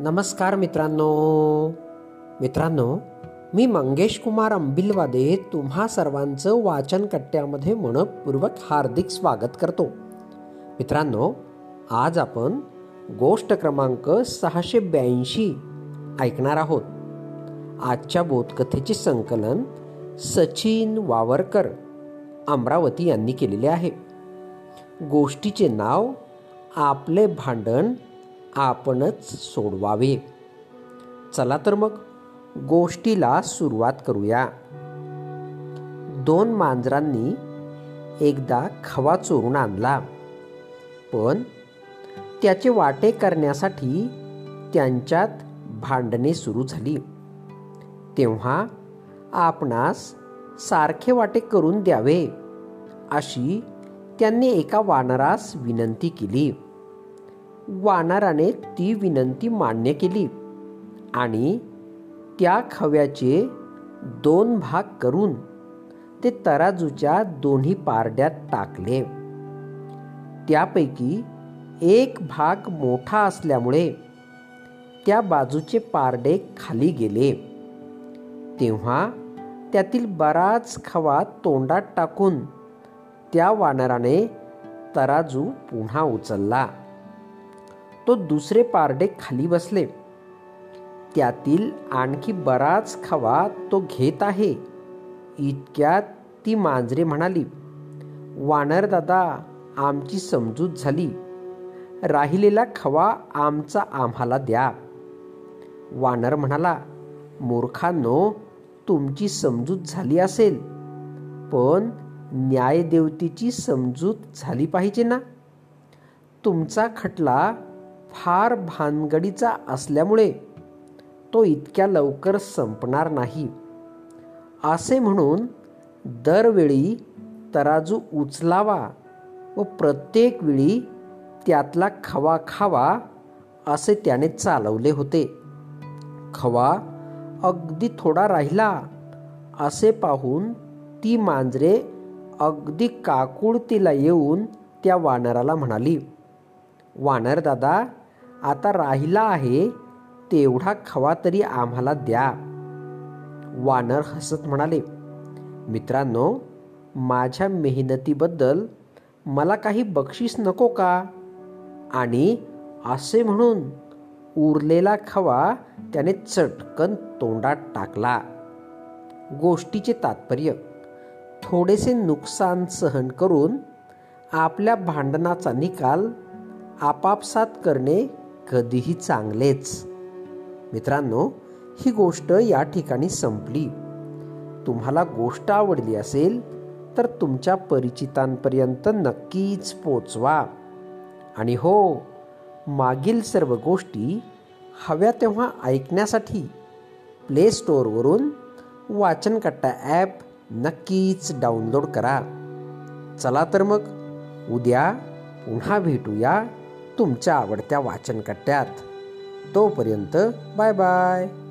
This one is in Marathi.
नमस्कार मित्रांनो. मित्रांनो मी मंगेश कुमार अंबिलवादे तुम्हा सर्वांचं वाचन कट्ट्यामध्ये मनपूर्वक हार्दिक स्वागत करतो. मित्रांनो आज आपण गोष्ट क्रमांक सहाशे ब्याऐंशी ऐकणार आहोत. आजच्या बोधकथेचे संकलन सचिन वावरकर अमरावती यांनी केलेले आहे. गोष्टीचे नाव आपले भांडण आपणच सोडवावे. चला तर मग गोष्टीला सुरुवात करूया. दोन मांजरांनी एकदा खवा चोरून आणला. पण त्याचे वाटे करण्यासाठी त्यांच्यात भांडणे सुरू झाली. तेव्हा आपणास सारखे वाटे करून द्यावे अशी त्यांनी एका वानरास विनंती केली. वानराने ती विनंती मान्य केली. आणि त्या खव्याचे दोन भाग करून ते तराजूच्या दोन्ही पारड्यात टाकले. त्यापैकी एक भाग मोठा असल्यामुळे त्या बाजूचे पारडे खाली गेले. तेव्हा त्यातील बराच खवा तोंडात टाकून त्या वानराने तराजू पुन्हा उचलला. तो दुसरे पारडे खाली बसले. त्यातील आणखी बराच खवा तो घेत आहे. इतक्यात ती मांजरे म्हणाली वानर दादा आमची समजूत झाली. राहिलेला खवा आमचा आम्हाला द्या. वानर म्हणाला मूर्खांनो तुमची समजूत झाली असेल पण न्यायदेवतेची समजूत झाली पाहिजे ना? तुमचा खटला फार भानगडीचा असल्यामुळे तो इतक्या लवकर संपणार नाही. असे म्हणून दरवेळी तराजू उचलावा व प्रत्येक वेळी त्यातला खवा खावा असे त्याने चालवले होते. खवा अगदी थोडा राहिला असे पाहून ती मांजरे अगदी काकुळतीला येऊन त्या वानराला म्हणाली वानर दादा आता राहिला आहे तेवढा खवा तरी आम्हाला द्या. वानर हसत म्हणाले मित्रांनो माझ्या मेहनतीबद्दल मला काही बक्षीस नको का? आणि असे म्हणून उरलेला खवा त्याने चटकन तोंडात टाकला. गोष्टीचे तात्पर्य थोडेसे नुकसान सहन करून आपल्या भांडणाचा निकाल आपापसात करणे कधीही चांगलेच. मित्रांनो ही गोष्ट या ठिकाणी संपली. तुम्हाला गोष्ट आवडली असेल तर तुमच्या परिचितांपर्यंत नक्कीच पोचवा. आणि हो मागील सर्व गोष्टी हव्या तेव्हा ऐकण्यासाठी प्ले स्टोअरवरून वाचनकट्टा ॲप नक्कीच डाउनलोड करा. चला तर मग उद्या पुन्हा भेटूया. तुमच्या आवडत्या वाचनकट्ट्यात. तोपर्यंत बाय बाय.